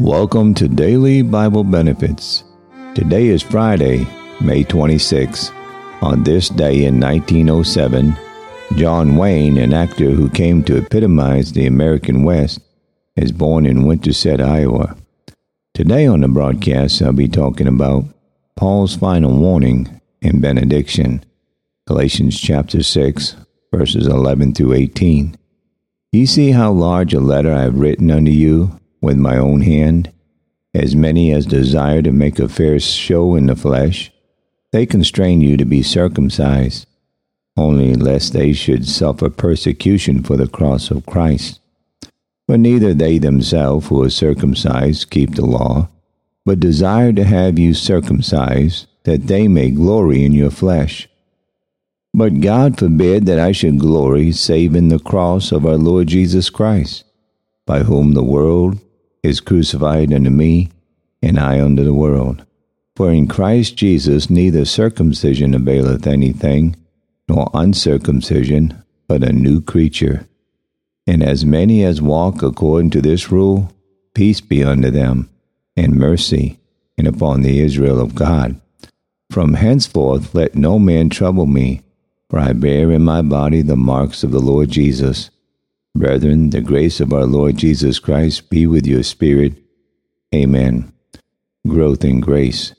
Welcome to Daily Bible Benefits. Today is Friday, May 26. On this day in 1907, John Wayne, an actor who came to epitomize the American West, is born in Winterset, Iowa. Today on the broadcast, I'll be talking about Paul's final warning and benediction, Galatians chapter 6, verses 11 through 18. You see how large a letter I have written unto you with my own hand, as many as desire to make a fair show in the flesh, they constrain you to be circumcised, only lest they should suffer persecution for the cross of Christ. For neither they themselves who are circumcised keep the law, but desire to have you circumcised, that they may glory in your flesh. But God forbid that I should glory save in the cross of our Lord Jesus Christ, by whom the world is crucified unto me, and I unto the world. For in Christ Jesus neither circumcision availeth anything, nor uncircumcision, but a new creature. And as many as walk according to this rule, peace be unto them, and mercy, and upon the Israel of God. From henceforth let no man trouble me, for I bear in my body the marks of the Lord Jesus. Brethren, the grace of our Lord Jesus Christ be with your spirit. Amen. Growth in grace.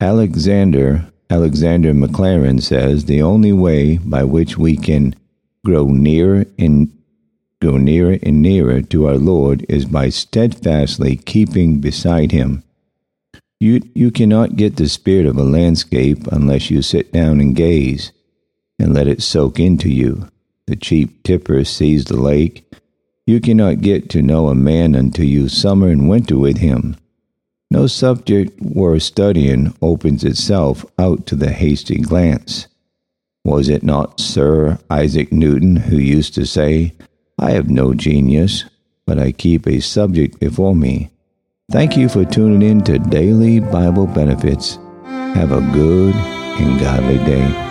Alexander Alexander Maclaren says the only way by which we can grow nearer and grow nearer and nearer to our Lord is by steadfastly keeping beside him. You you cannot get the spirit of a landscape unless you sit down and gaze and let it soak into you the cheap tipper sees the lake. You cannot get to know a man until you summer and winter with him. No subject worth studying opens itself out to the hasty glance. Was it not Sir Isaac Newton who used to say, I have no genius, but I keep a subject before me? Thank you for tuning in to Daily Bible Benefits. Have a good and godly day.